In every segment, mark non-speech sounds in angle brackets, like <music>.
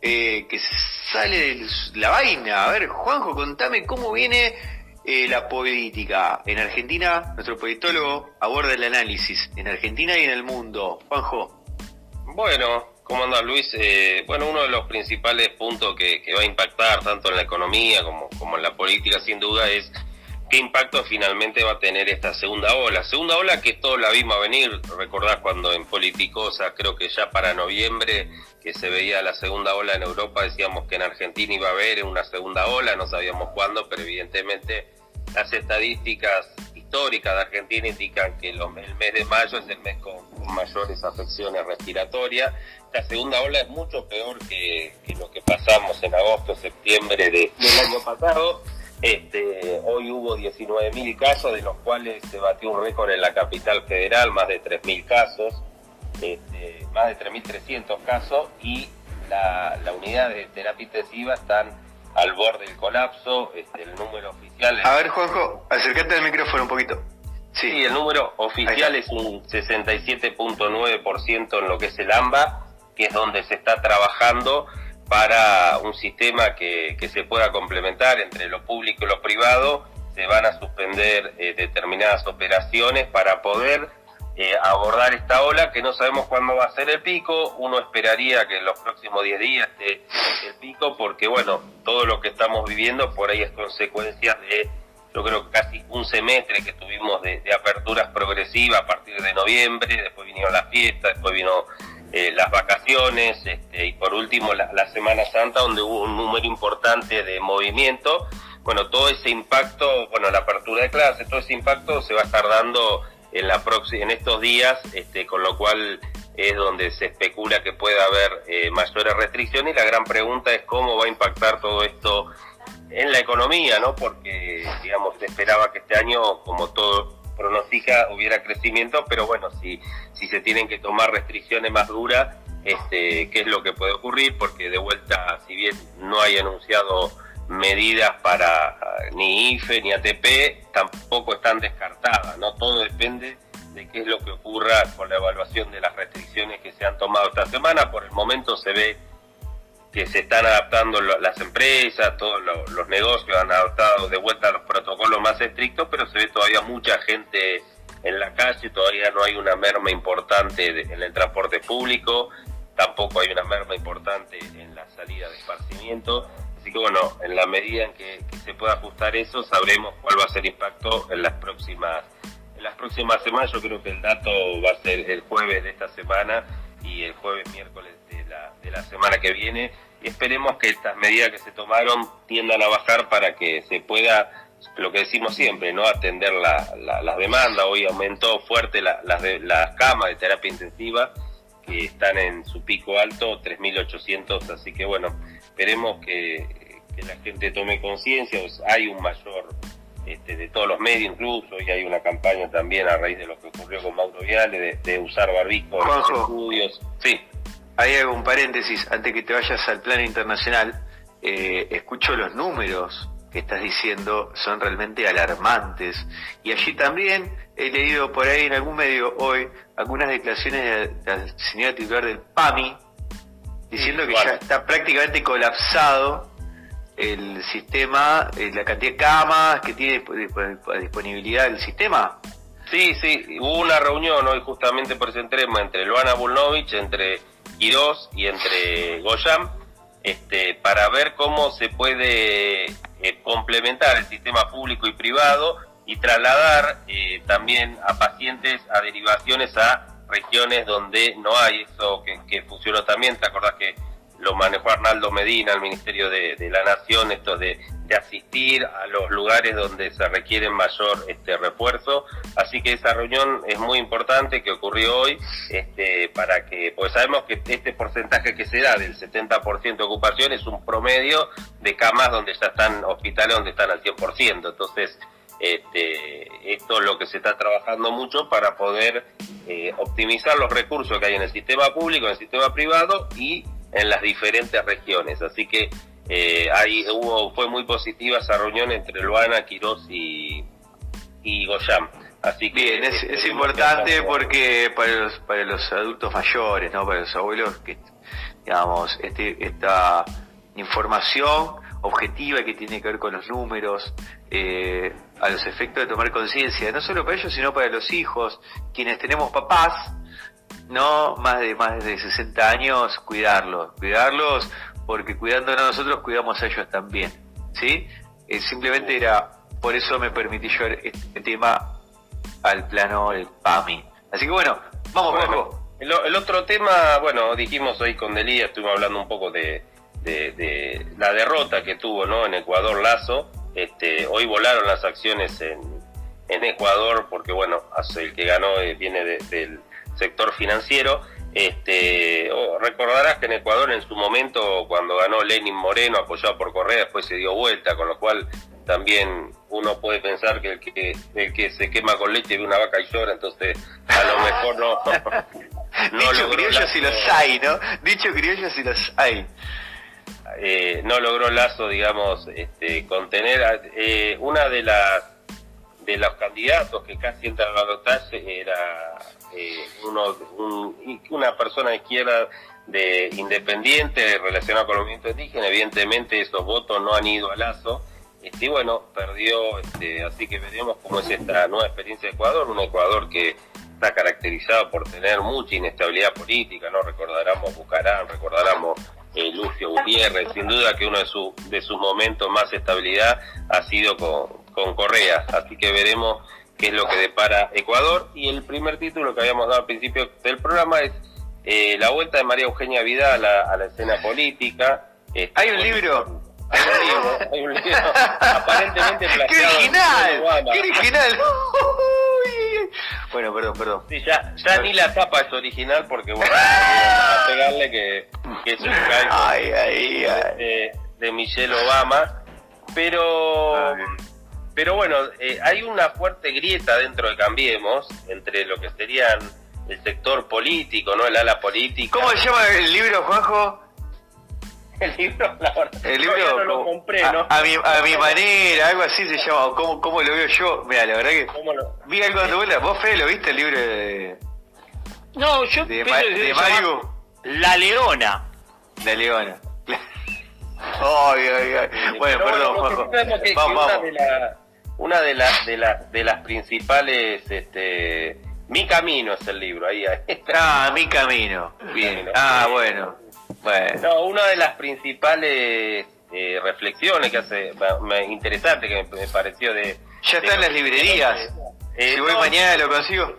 eh, que sale de la vaina. A ver, Juanjo, contame cómo viene eh, la política. En Argentina, nuestro politólogo aborda el análisis. En Argentina y en el mundo. Juanjo. Bueno, ¿cómo anda Luis? Eh, bueno, uno de los principales puntos que, va a impactar tanto en la economía como, como en la política, sin duda, es qué impacto finalmente va a tener esta segunda ola. Segunda ola que todos la vimos venir, recordás cuando en Politicosa, creo que ya para noviembre, que se veía la segunda ola en Europa, decíamos que en Argentina iba a haber una segunda ola, no sabíamos cuándo, pero evidentemente las estadísticas históricas de Argentina indican que el mes de mayo es el mes con, mayores afecciones respiratorias. La segunda ola es mucho peor que, lo que pasamos en agosto, septiembre del año pasado este, hoy hubo 19.000 casos, de los cuales se batió un récord en la capital federal, más de 3.000 casos, este, más de 3.300 casos, y la, unidad de terapia intensiva están al borde del colapso, este, el número oficial... A ver, Juanjo, acércate al micrófono un poquito. Sí, el número oficial es un 67.9% en lo que es el AMBA, que es donde se está trabajando para un sistema que, se pueda complementar entre lo público y lo privado, se van a suspender eh, determinadas operaciones para poder eh, abordar esta ola que no sabemos cuándo va a ser el pico, uno esperaría que en los próximos 10 días esté el pico porque bueno, todo lo que estamos viviendo por ahí es consecuencia de yo creo casi un semestre que tuvimos de, de aperturas progresivas a partir de noviembre, después vinieron las fiestas, después vino eh, las vacaciones este, y por último la, Semana Santa donde hubo un número importante de movimiento. Bueno, todo ese impacto, bueno, la apertura de clases, todo ese impacto se va a estar dando en, la en estos días, este, con lo cual es donde se especula que pueda haber eh, mayores restricciones y la gran pregunta es cómo va a impactar todo esto en la economía, ¿no? Porque, digamos, se esperaba que este año, como todo pronostica hubiera crecimiento, pero bueno, si, si se tienen que tomar restricciones más duras, este, qué es lo que puede ocurrir, porque de vuelta, si bien no hay anunciado medidas para ni IFE ni ATP, tampoco están descartadas, ¿no? Todo depende de qué es lo que ocurra con la evaluación de las restricciones que se han tomado esta semana. Por el momento se ve que se están adaptando las empresas, todos los negocios han adaptado de vuelta a los protocolos más estrictos, pero se ve todavía mucha gente en la calle, todavía no hay una merma importante en el transporte público, tampoco hay una merma importante en la salida de esparcimiento, así que bueno, en la medida en que, se pueda ajustar eso, sabremos cuál va a ser el impacto en las próximas en las próximas semanas. Yo creo que el dato va a ser el jueves de esta semana y el jueves miércoles de la, semana que viene y esperemos que estas medidas que se tomaron tiendan a bajar para que se pueda lo que decimos siempre, no atender la, las demandas. Hoy aumentó fuerte las, las camas de terapia intensiva que están en su pico alto, 3.800, así que bueno, esperemos que, la gente tome conciencia, hay un mayor, este, de todos los medios incluso, y hay una campaña también a raíz de lo que ocurrió con Mauro Viale, de, de usar barbijo en los estudios. Sí. Ahí hago un paréntesis, antes que te vayas al plano internacional, eh, escucho los números que estás diciendo, son realmente alarmantes. Y allí también he leído por ahí en algún medio hoy algunas declaraciones de la señora titular del PAMI, diciendo que ya está prácticamente colapsado el sistema, eh, la cantidad de camas que tiene disponibilidad el sistema. Sí, sí, hubo una reunión hoy justamente por ese tema entre Luana Bulnovich, entre Quirós y entre Goyam, este, para ver cómo se puede eh, complementar el sistema público y privado y trasladar eh, también a pacientes a derivaciones a regiones donde no hay eso que, que funcionó también. ¿Te acordás que lo manejó Arnaldo Medina, el Ministerio de, la Nación, esto de, asistir a los lugares donde se requiere mayor este refuerzo. Así que esa reunión es muy importante que ocurrió hoy, este, para que, pues sabemos que este porcentaje que se da del 70% de ocupación es un promedio de camas donde ya están hospitales donde están al 100%. Entonces, este, esto es lo que se está trabajando mucho para poder eh, optimizar los recursos que hay en el sistema público, en el sistema privado y en las diferentes regiones. Así que eh, ahí hubo, fue muy positiva esa reunión entre Luana, Quirós y, y Goyam. Así que Bien, es, es importante porque para los, para los adultos mayores, ¿no? para los abuelos que digamos, este, esta información objetiva que tiene que ver con los números, eh, a los efectos de tomar conciencia, no solo para ellos, sino para los hijos, quienes tenemos papás, no más de más de 60 años, cuidarlos, cuidarlos, porque cuidándonos nosotros cuidamos a ellos también, ¿sí? Eh, simplemente era, por eso me permití llevar este tema al plano del PAMI. Así que bueno, vamos, bueno, el, otro tema, bueno, dijimos hoy con Delía, estuvimos hablando un poco de, de, la derrota que tuvo ¿no? en Ecuador Lazo. Este, hoy volaron las acciones en, en Ecuador porque, bueno, el que ganó eh, viene del sector financiero. Este, oh, recordarás que en Ecuador en su momento, cuando ganó Lenin Moreno, apoyado por Correa, después se dio vuelta, con lo cual también uno puede pensar que el que, el que se quema con leche de una vaca y llora, entonces a lo mejor no. <laughs> no Dicho criollo si los hay, ¿no? Dicho criollo si los hay. Eh, no logró Lazo, digamos, este, contener. Eh, una de las de los candidatos que casi entra a la era eh, uno, una persona de izquierda de independiente relacionada con el movimiento indígena. Evidentemente esos votos no han ido a Lazo. Este, bueno, perdió, este, así que veremos cómo es esta nueva experiencia de Ecuador, un Ecuador que está caracterizado por tener mucha inestabilidad política, ¿no? Recordaremos Bucarán, recordaremos eh, Lucio Gutiérrez, sin duda que uno de, su, de sus momentos más estabilidad ha sido con, con Correa, así que veremos qué es lo que depara Ecuador. Y el primer título que habíamos dado al principio del programa es eh, La vuelta de María Eugenia Vidal a, la escena política. Este, hay un libro. Hay un libro, hay un libro <laughs> aparentemente ¡Qué original! ¡Qué original! <laughs> bueno, perdón, perdón. Sí, ya, ya ni la tapa es original porque, bueno, <laughs> a pegarle que, que es un ay, ay, ay. De, Michelle Obama. Pero, pero bueno, eh, hay una fuerte grieta dentro de Cambiemos entre lo que serían el sector político, ¿no? El ala política. ¿Cómo se llama el libro, Juanjo? el libro, la verdad, el libro no lo compré, ¿no? A, mi, a mi manera, algo así se llama, ¿cómo, cómo lo veo yo? Mira, la verdad que... ¿Cómo lo... Vi algo de vuelta, ¿vos, Fede, lo viste el libro de... No, yo... De, de Mario... La Leona. La Leona. ay, ay, ay. Bueno, perdón, Juanjo. Vamos, la, una de, las de, la, de las principales... este Mi Camino es el libro, ahí, ahí. Ah, Mi Camino. Bien. Ah, bueno. No, una de las principales eh, reflexiones que hace, interesante que me, pareció de... Ya está en las librerías. Eh, si voy mañana lo consigo.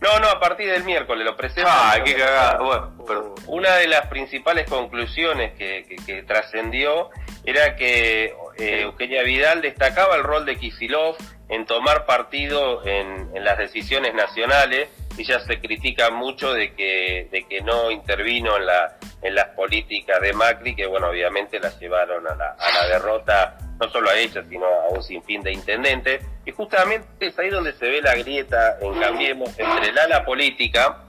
No, no, a partir del miércoles lo presento. Ah, qué cagada. Bueno, Una de las principales conclusiones que, que, trascendió era que eh, Eugenia Vidal destacaba el rol de Kisilov en tomar partido en, en las decisiones nacionales ella se critica mucho de que, de que no intervino en, la, en las políticas de Macri, que bueno, obviamente la llevaron a la, a la derrota, no solo a ella, sino a un sinfín de intendentes. Y justamente es ahí donde se ve la grieta en Cambiemos entre el ala política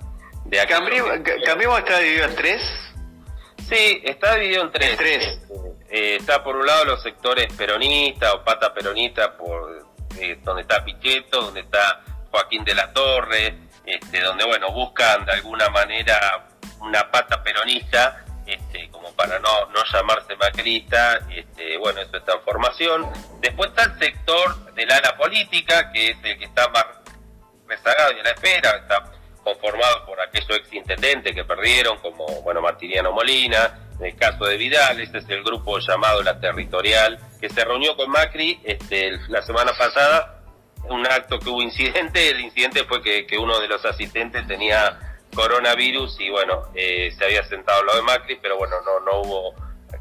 de Cambiemos, está dividido en tres. Sí, está dividido en tres. tres. Eh, está por un lado los sectores peronistas o pata peronista, por eh, donde está Pichetto, donde está Joaquín de la Torre, este, donde bueno buscan de alguna manera una pata peronista este, como para no, no llamarse macrista, este, bueno, eso está en formación. Después está el sector del ala política, que es el que está más rezagado y a la espera, está conformado por aquellos ex intendentes que perdieron, como bueno Martiniano Molina, en el caso de Vidal, este es el grupo llamado La Territorial, que se reunió con Macri este, la semana pasada un acto que hubo incidente, el incidente fue que, uno de los asistentes tenía coronavirus y bueno, eh, se había sentado al lado de Macri, pero bueno, no, no hubo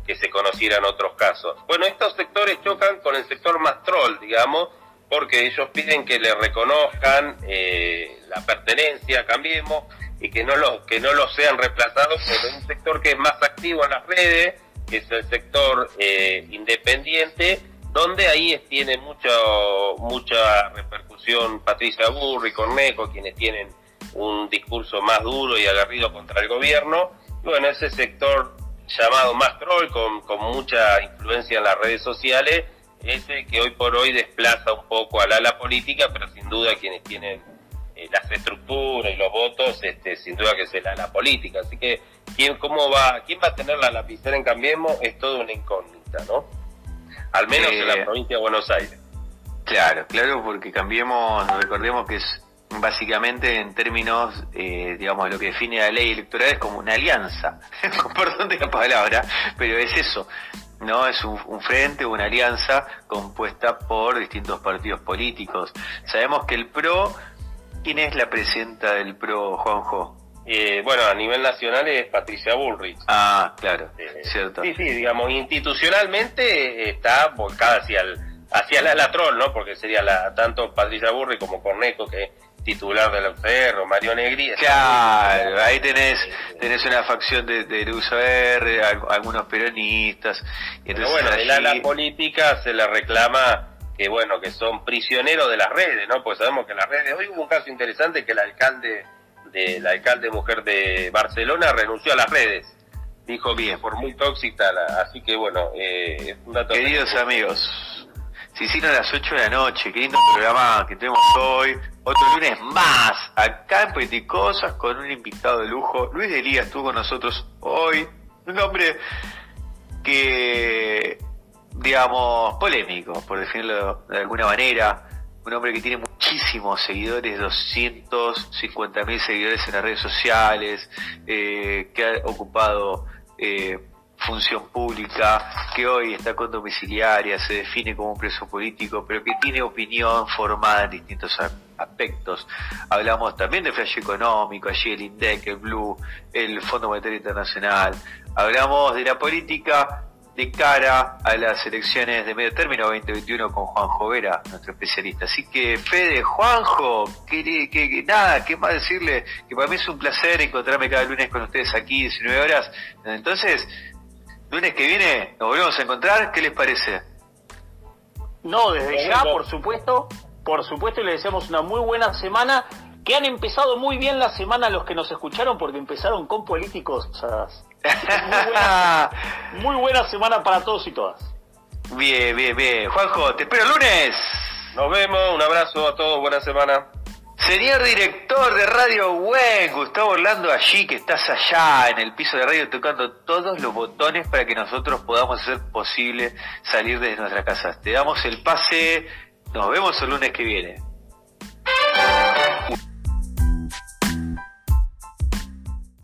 que se conocieran otros casos. Bueno, estos sectores chocan con el sector más troll, digamos, porque ellos piden que le reconozcan eh, la pertenencia, cambiemos, y que no lo, que no lo sean reemplazados por un sector que es más activo en las redes, que es el sector eh, independiente, donde ahí tiene mucho, mucha repercusión Patricia Burri, Cornejo, quienes tienen un discurso más duro y agarrido contra el gobierno. Y bueno, ese sector llamado más troll, con, con mucha influencia en las redes sociales, es el que hoy por hoy desplaza un poco al ala política, pero sin duda quienes tienen eh, las estructuras y los votos, este, sin duda que será la política. Así que, ¿quién, cómo va, ¿quién va a tener la lapicera en Cambiemos? Es toda una incógnita, ¿no? Al menos en la Eh, provincia de Buenos Aires. Claro, claro, porque cambiemos, recordemos que es básicamente en términos, eh, digamos, lo que define la ley electoral es como una alianza, <laughs> perdón de la palabra, pero es eso, ¿no? Es un, un frente, una alianza compuesta por distintos partidos políticos. Sabemos que el PRO, ¿quién es la presidenta del PRO, Juanjo? Eh, bueno, a nivel nacional es Patricia Bullrich. Ah, claro, Eh, cierto. Sí, sí, digamos, institucionalmente está volcada hacia el hacia la latrón, ¿no? Porque sería la tanto Patricia Burri como Corneco, que titular del Ferro, Mario Negri. Claro, ahí tenés, tenés una facción de, de al- algunos peronistas. Pero bueno, del ala allí- política se le reclama que bueno, que son prisioneros de las redes, ¿no? Pues sabemos que las redes, hoy hubo un caso interesante que el alcalde de la alcalde mujer de Barcelona renunció a las redes. Dijo Bien. por muy tóxica, la- así que bueno, eh, es un dato Queridos amigos, se hicieron las 8 de la noche, qué lindo programa que tenemos hoy, otro lunes más, acá en Politicosas con un invitado de lujo, Luis de Lía estuvo con nosotros hoy, un hombre que, digamos, polémico, por definirlo de alguna manera, un hombre que tiene muchísimos seguidores, 250 mil seguidores en las redes sociales, eh, que ha ocupado eh, función pública, que hoy está con domiciliaria, se define como un preso político, pero que tiene opinión formada en distintos aspectos. Hablamos también de flash económico, allí el INDEC, el Blue, el Fondo Monetario Internacional. Hablamos de la política de cara a las elecciones de medio término 2021 con Juanjo Vera, nuestro especialista. Así que, Fede, Juanjo, que, que- que- nada, ¿qué más decirle? Que para mí es un placer encontrarme cada lunes con ustedes aquí, 19 horas. Entonces, lunes que viene nos volvemos a encontrar, ¿qué les parece? No, desde ya, por supuesto, por supuesto, y le deseamos una muy buena semana. Que han empezado muy bien la semana los que nos escucharon porque empezaron con políticos. <laughs> Muy buena, muy buena semana para todos y todas. bien, bien, bien. Juanjo, te espero el lunes. Nos vemos, un abrazo a todos, buena semana. Señor director de Radio Web, Gustavo Orlando allí, que estás allá en el piso de radio tocando todos los botones para que nosotros podamos hacer posible salir desde nuestras casas. Te damos el pase, nos vemos el lunes que viene.